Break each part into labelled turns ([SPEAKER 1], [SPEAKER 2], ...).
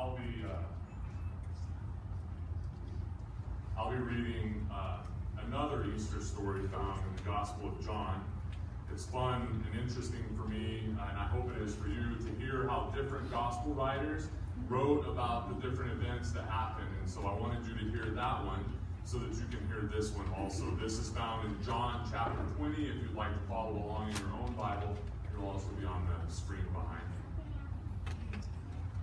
[SPEAKER 1] I'll be uh, I'll be reading uh, another Easter story found in the Gospel of John. It's fun and interesting for me, and I hope it is for you, to hear how different gospel writers wrote about the different events that happened. And so I wanted you to hear that one so that you can hear this one also. This is found in John chapter 20. If you'd like to follow along in your own Bible, it'll also be on the screen behind.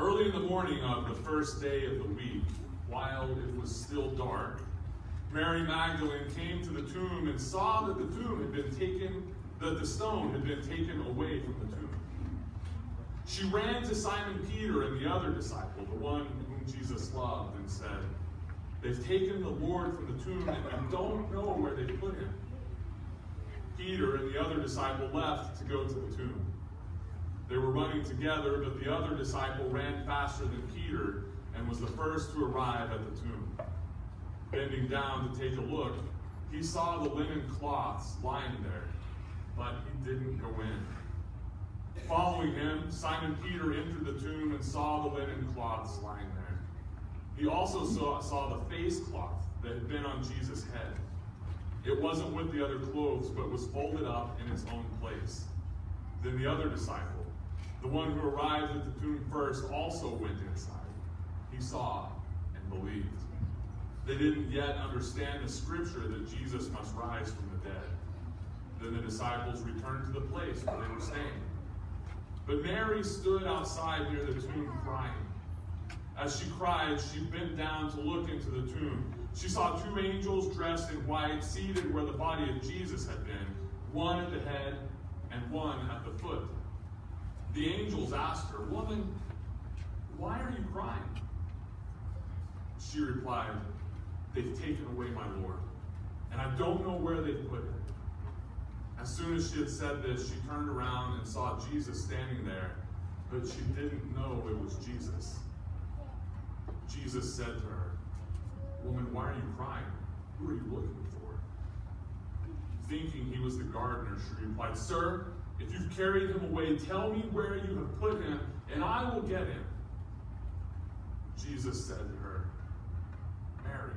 [SPEAKER 1] Early in the morning of the first day of the week, while it was still dark, Mary Magdalene came to the tomb and saw that the tomb had been taken, that the stone had been taken away from the tomb. She ran to Simon Peter and the other disciple, the one whom Jesus loved, and said, They've taken the Lord from the tomb and we don't know where they put him. Peter and the other disciple left to go to the tomb. They were running together, but the other disciple ran faster than Peter and was the first to arrive at the tomb. Bending down to take a look, he saw the linen cloths lying there, but he didn't go in. Following him, Simon Peter entered the tomb and saw the linen cloths lying there. He also saw, saw the face cloth that had been on Jesus' head. It wasn't with the other clothes, but was folded up in its own place. Then the other disciple, the one who arrived at the tomb first, also went inside. He saw and believed. They didn't yet understand the scripture that Jesus must rise from the dead. Then the disciples returned to the place where they were staying. But Mary stood outside near the tomb crying. As she cried, she bent down to look into the tomb. She saw two angels dressed in white seated where the body of Jesus had been, one at the head and one at the foot. The angels asked her, Woman, why are you crying? She replied, They've taken away my Lord, and I don't know where they've put him. As soon as she had said this, she turned around and saw Jesus standing there, but she didn't know it was Jesus. Jesus said to her, Woman, why are you crying? Who are you looking for? Thinking he was the gardener, she replied, Sir, if you've carried him away, tell me where you have put him, and I will get him. Jesus said to her, Mary.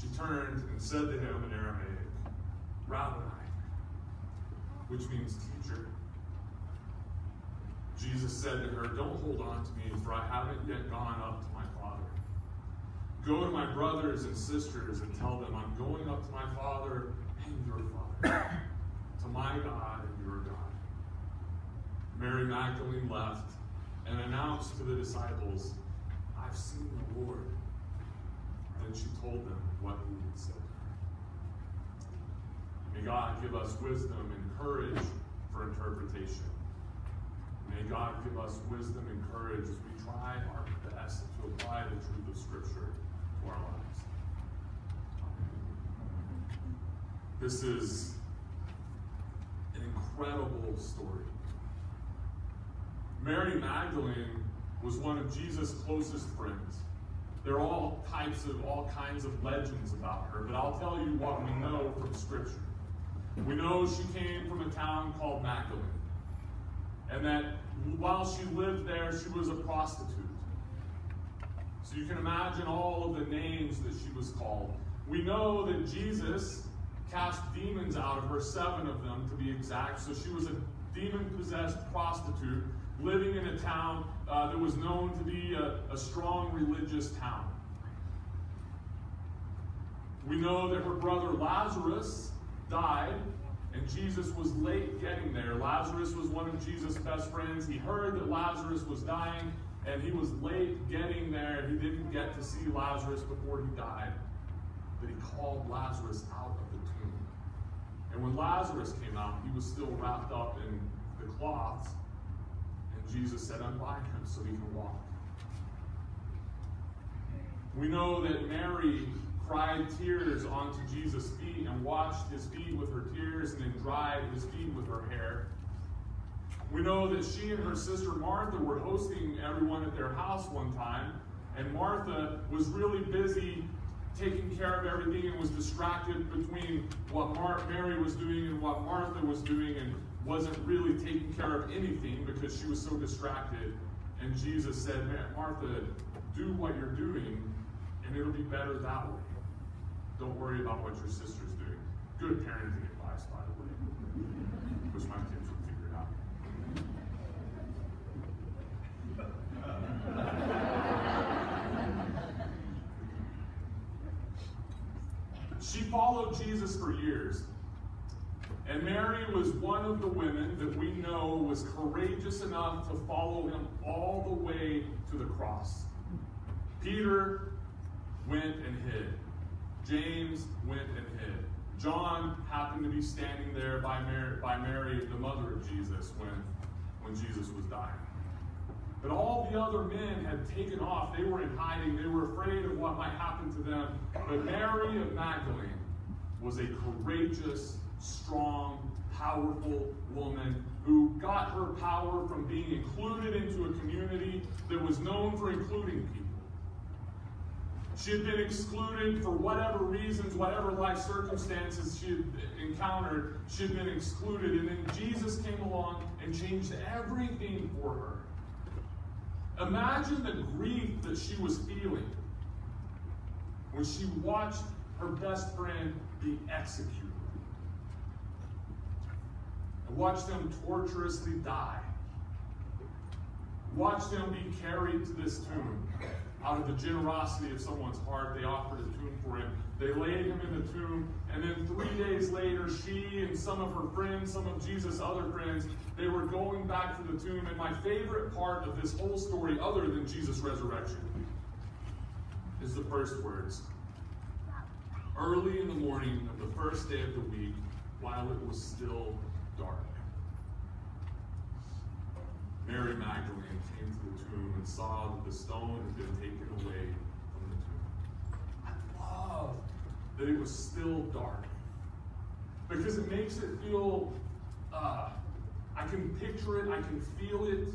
[SPEAKER 1] She turned and said to him in Aramaic, Rabboni, which means teacher. Jesus said to her, Don't hold on to me, for I haven't yet gone up to my Father. Go to my brothers and sisters and tell them, I'm going up to my Father and your Father, to my God and your God. Mary Magdalene left and announced to the disciples, I've seen the Lord. Then she told them what he had said. May God give us wisdom and courage for interpretation. May God give us wisdom and courage as we try our best to apply the truth of Scripture to our lives. This is incredible story. Mary Magdalene was one of Jesus' closest friends. There are all types of all kinds of legends about her, but I'll tell you what we know from Scripture. We know she came from a town called Magdalene, and that while she lived there, she was a prostitute. So you can imagine all of the names that she was called. We know that Jesus cast demons out of her, seven of them to be exact. So she was a demon possessed prostitute living in a town uh, that was known to be a, a strong religious town. We know that her brother Lazarus died, and Jesus was late getting there. Lazarus was one of Jesus' best friends. He heard that Lazarus was dying, and he was late getting there. He didn't get to see Lazarus before he died, but he called Lazarus out. And when Lazarus came out, he was still wrapped up in the cloths. And Jesus said, Unbind him so he can walk. We know that Mary cried tears onto Jesus' feet and washed his feet with her tears and then dried his feet with her hair. We know that she and her sister Martha were hosting everyone at their house one time, and Martha was really busy taking care of everything and was distracted between what Mar- Mary was doing and what Martha was doing and wasn't really taking care of anything because she was so distracted And Jesus said, Martha, do what you're doing, and it'll be better that way. Don't worry about what your sister's doing. Good parenting advice, by the way. Wish my kids would figure it out. she followed Jesus for years. And Mary was one of the women that we know was courageous enough to follow him all the way to the cross. Peter went and hid. James went and hid. John happened to be standing there by Mary, by Mary, the mother of Jesus, when, when Jesus was dying. But all the other men had taken off. They were in hiding. They were afraid of what might happen to them. But Mary of Magdalene was a courageous, strong, powerful woman who got her power from being included into a community that was known for including people. She had been excluded for whatever reasons, whatever life circumstances she had encountered, she had been excluded. And then Jesus came along and changed everything for her. Imagine the grief that she was feeling when she watched her best friend be executed. And watched them torturously die. Watched them be carried to this tomb out of the generosity of someone's heart, they offered a tomb for him. They laid him in the tomb, and then three days later, she and some of her friends, some of Jesus' other friends, they were going back to the tomb. And my favorite part of this whole story, other than Jesus' resurrection, is the first words. Early in the morning of the first day of the week, while it was still dark. Mary Magdalene came to the tomb and saw that the stone had been taken away from the tomb. I love that it was still dark because it makes it feel, uh, I can picture it, I can feel it,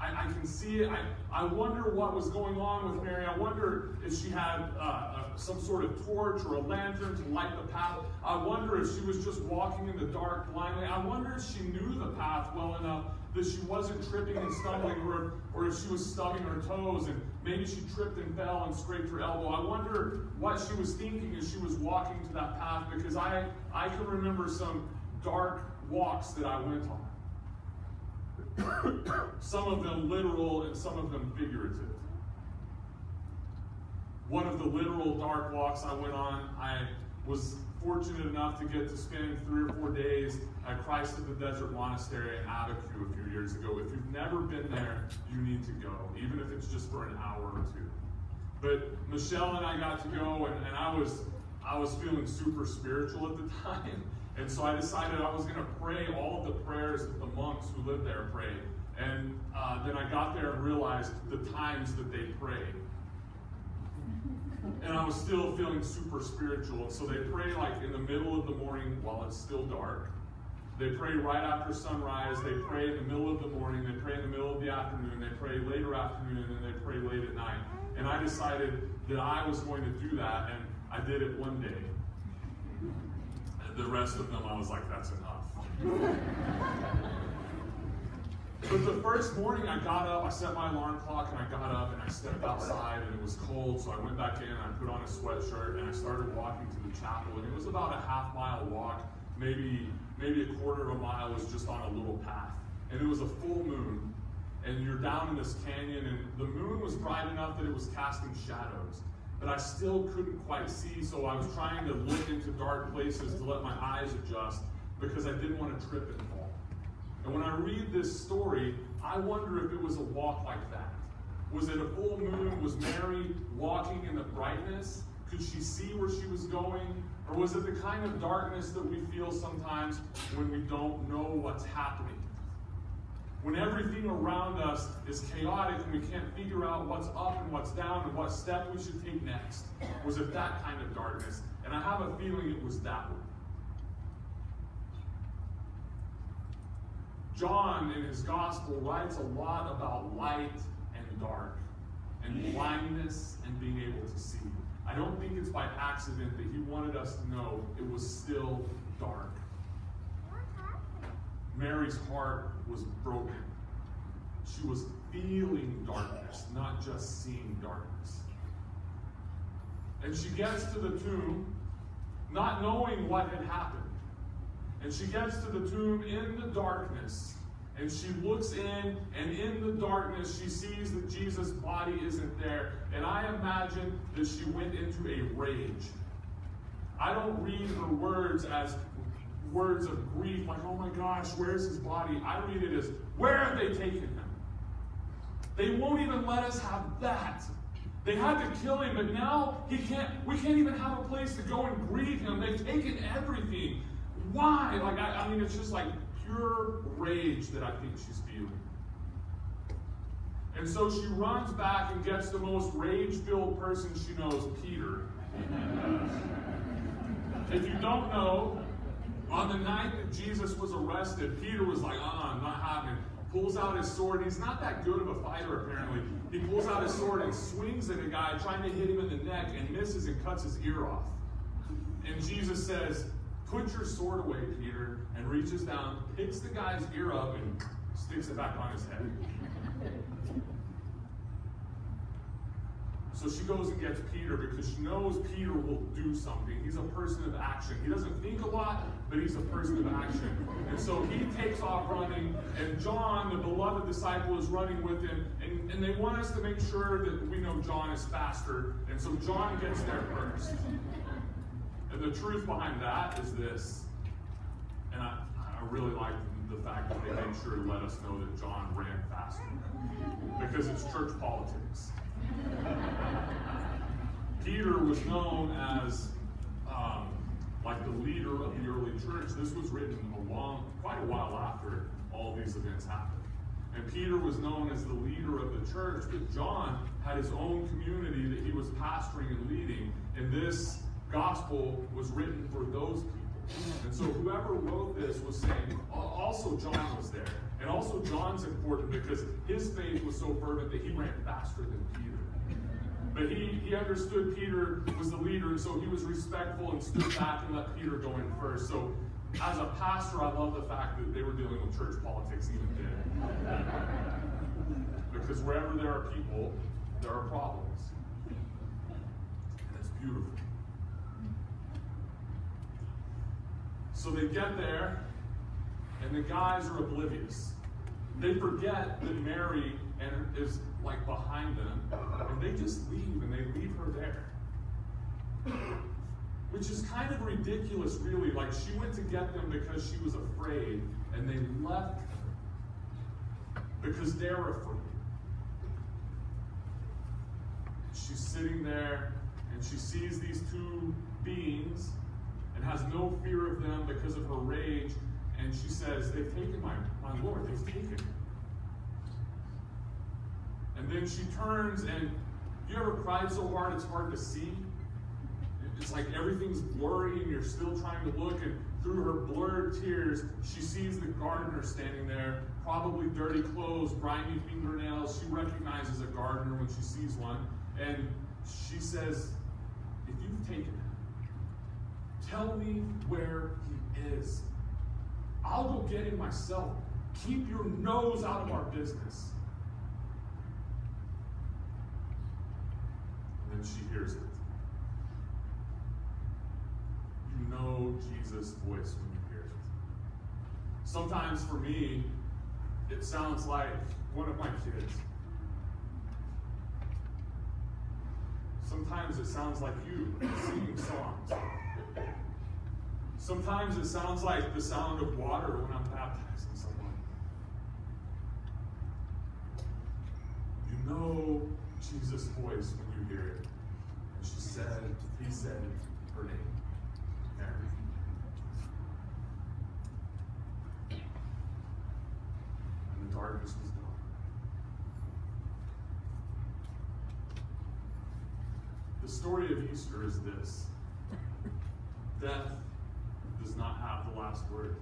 [SPEAKER 1] I, I, can see it. I, I wonder what was going on with Mary. I wonder if she had uh, uh, some sort of torch or a lantern to light the path. I wonder if she was just walking in the dark blindly. I wonder if she knew the path well enough that she wasn't tripping and stumbling, or, or if she was stubbing her toes and maybe she tripped and fell and scraped her elbow. I wonder what she was thinking as she was walking to that path because I, I can remember some dark walks that I went on. Some of them literal and some of them figurative. One of the literal dark walks I went on, I was fortunate enough to get to spend three or four days at Christ of the Desert Monastery in Abiquiu a few years ago. If you've never been there, you need to go, even if it's just for an hour or two. But Michelle and I got to go, and, and I was I was feeling super spiritual at the time. And so I decided I was going to pray all of the prayers that the monks who lived there prayed. And uh, then I got there and realized the times that they prayed and I was still feeling super spiritual. And so they pray like in the middle of the morning while it's still dark. They pray right after sunrise. They pray in the middle of the morning. They pray in the middle of the afternoon. They pray later afternoon, and then they pray late at night. And I decided that I was going to do that, and I did it one day. The rest of them, I was like, that's enough. But the first morning I got up, I set my alarm clock and I got up and I stepped outside and it was cold, so I went back in and I put on a sweatshirt and I started walking to the chapel and it was about a half mile walk, maybe maybe a quarter of a mile was just on a little path. And it was a full moon and you're down in this canyon and the moon was bright enough that it was casting shadows. But I still couldn't quite see, so I was trying to look into dark places to let my eyes adjust because I didn't want to trip and fall. And when I read this story, I wonder if it was a walk like that. Was it a full moon? Was Mary walking in the brightness? Could she see where she was going? Or was it the kind of darkness that we feel sometimes when we don't know what's happening? When everything around us is chaotic and we can't figure out what's up and what's down and what step we should take next? Was it that kind of darkness? And I have a feeling it was that one. John, in his gospel, writes a lot about light and dark, and blindness and being able to see. I don't think it's by accident that he wanted us to know it was still dark. Mary's heart was broken. she was feeling darkness, not just seeing darkness. And she gets to the tomb, not knowing what had happened. And she gets to the tomb in the darkness. And she looks in, and in the darkness, she sees that Jesus' body isn't there. And I imagine that she went into a rage. I don't read her words as words of grief, like, oh my gosh, where's his body? I read it as, where have they taken him? They won't even let us have that. They had to kill him, but now he can't, we can't even have a place to go and grieve him. They've taken everything. Why? Like, I, I mean, it's just like pure rage that I think she's feeling. And so she runs back and gets the most rage filled person she knows, Peter. if you don't know, on the night that Jesus was arrested, Peter was like, ah, I'm not having it. Pulls out his sword. He's not that good of a fighter, apparently. He pulls out his sword and swings at a guy, trying to hit him in the neck, and misses and cuts his ear off. And Jesus says, Put your sword away, Peter, and reaches down, picks the guy's ear up, and sticks it back on his head. So she goes and gets Peter because she knows Peter will do something. He's a person of action. He doesn't think a lot, but he's a person of action. And so he takes off running, and John, the beloved disciple, is running with him. And, and they want us to make sure that we know John is faster. And so John gets there first. And the truth behind that is this. And I, I really like the fact that they made sure to let us know that John ran faster. Because it's church politics. Peter was known as um, like the leader of the early church. This was written a long, quite a while after all these events happened. And Peter was known as the leader of the church, but John had his own community that he was pastoring and leading. And this gospel was written for those people. And so whoever wrote this was saying, also John was there. And also John's important because his faith was so fervent that he ran faster than Peter. But he, he understood Peter was the leader, and so he was respectful and stood back and let Peter go in first. So, as a pastor, I love the fact that they were dealing with church politics even then. because wherever there are people, there are problems. And it's beautiful. So they get there, and the guys are oblivious. They forget that Mary and is like behind them, and they just leave and they leave her there. Which is kind of ridiculous, really. Like she went to get them because she was afraid, and they left because they're afraid. She's sitting there and she sees these two beings and has no fear of them because of her rage. And she says, They've taken my, my Lord, they've taken him. And then she turns and you ever cried so hard it's hard to see? It's like everything's blurry and you're still trying to look and through her blurred tears, she sees the gardener standing there, probably dirty clothes, grimy fingernails. She recognizes a gardener when she sees one. And she says, If you've taken tell me where he is. I'll go get him myself. Keep your nose out of our business. and then she hears it. You know Jesus' voice when you hear it. Sometimes for me, it sounds like one of my kids. Sometimes it sounds like you singing songs. Sometimes it sounds like the sound of water when I'm baptizing someone. You know Jesus' voice when you hear it. And she said, he said her name, Mary. And the darkness was gone. The story of Easter is this death the last word.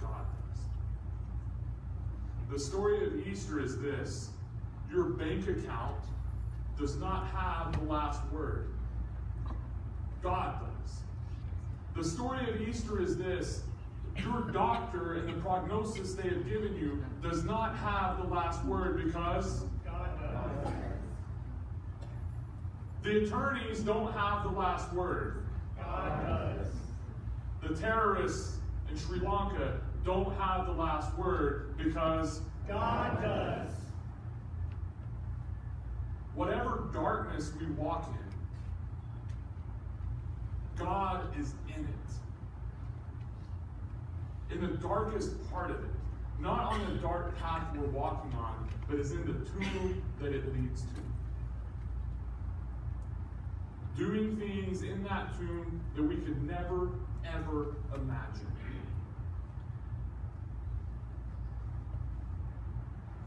[SPEAKER 1] God does. The story of Easter is this your bank account does not have the last word. God does. The story of Easter is this Your doctor and the prognosis they have given you does not have the last word because the attorneys don't have the last word.
[SPEAKER 2] God does.
[SPEAKER 1] The terrorists in Sri Lanka don't have the last word because
[SPEAKER 2] God does.
[SPEAKER 1] whatever darkness we walk in, God is in it. In the darkest part of it. Not on the dark path we're walking on, but is in the tomb that it leads to. Doing things in that tomb that we could never, ever imagine.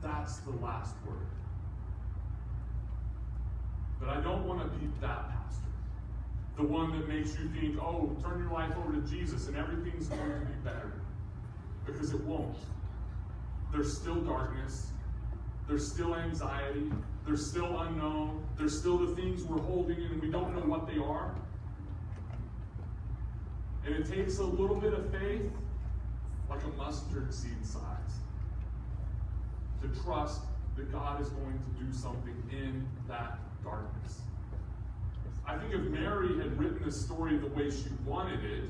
[SPEAKER 1] That's the last word. But I don't want to be that pastor. The one that makes you think, oh, turn your life over to Jesus and everything's going to be better. Because it won't. There's still darkness. There's still anxiety. There's still unknown. There's still the things we're holding and we don't know what they are. And it takes a little bit of faith, like a mustard seed size, to trust that God is going to do something in that darkness. I think if Mary had written this story the way she wanted it,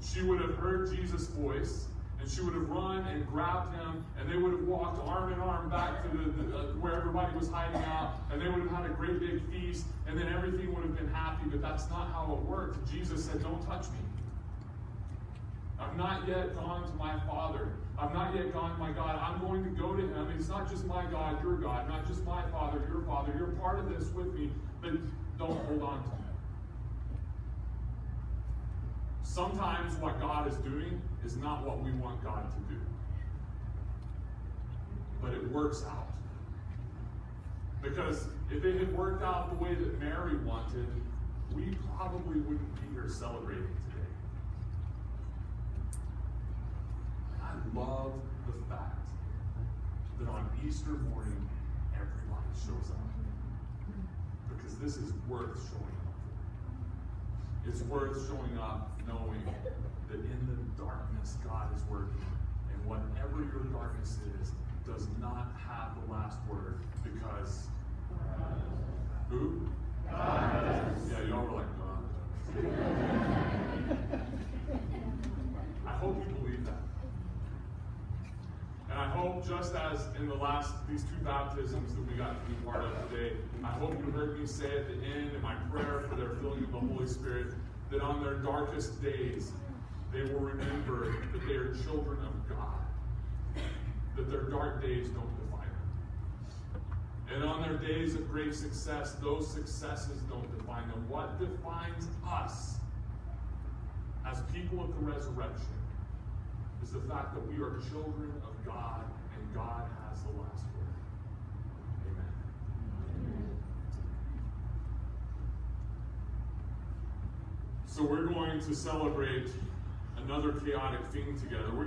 [SPEAKER 1] she would have heard Jesus' voice and she would have run and grabbed him and they would have walked arm in arm back to the, the uh, where everybody was hiding out and they would have had a great big feast and then everything would have been happy but that's not how it worked. Jesus said don't touch me. I've not yet gone to my father. I've not yet gone to my god. I'm going to go to him. It's not just my god your god not just my father your father. You're part of this with me but don't hold on to me Sometimes what God is doing is not what we want God to do. But it works out. Because if it had worked out the way that Mary wanted, we probably wouldn't be here celebrating today. I love the fact that on Easter morning, everybody shows up. Because this is worth showing up. It's worth showing up knowing that in the darkness, God is working. And whatever your darkness is, does not have the last word because. Who? God. Yeah, y'all were like, God. I hope you believe that. And I hope, just as in the last, these two baptisms that we got to be part of today, I hope you heard me say at the end in my prayer for their filling of the Holy Spirit that on their darkest days, they will remember that they are children of God, that their dark days don't define them. And on their days of great success, those successes don't define them. What defines us as people of the resurrection is the fact that we are children of God and God has the last word. Amen. So we're going to celebrate another chaotic thing together. We're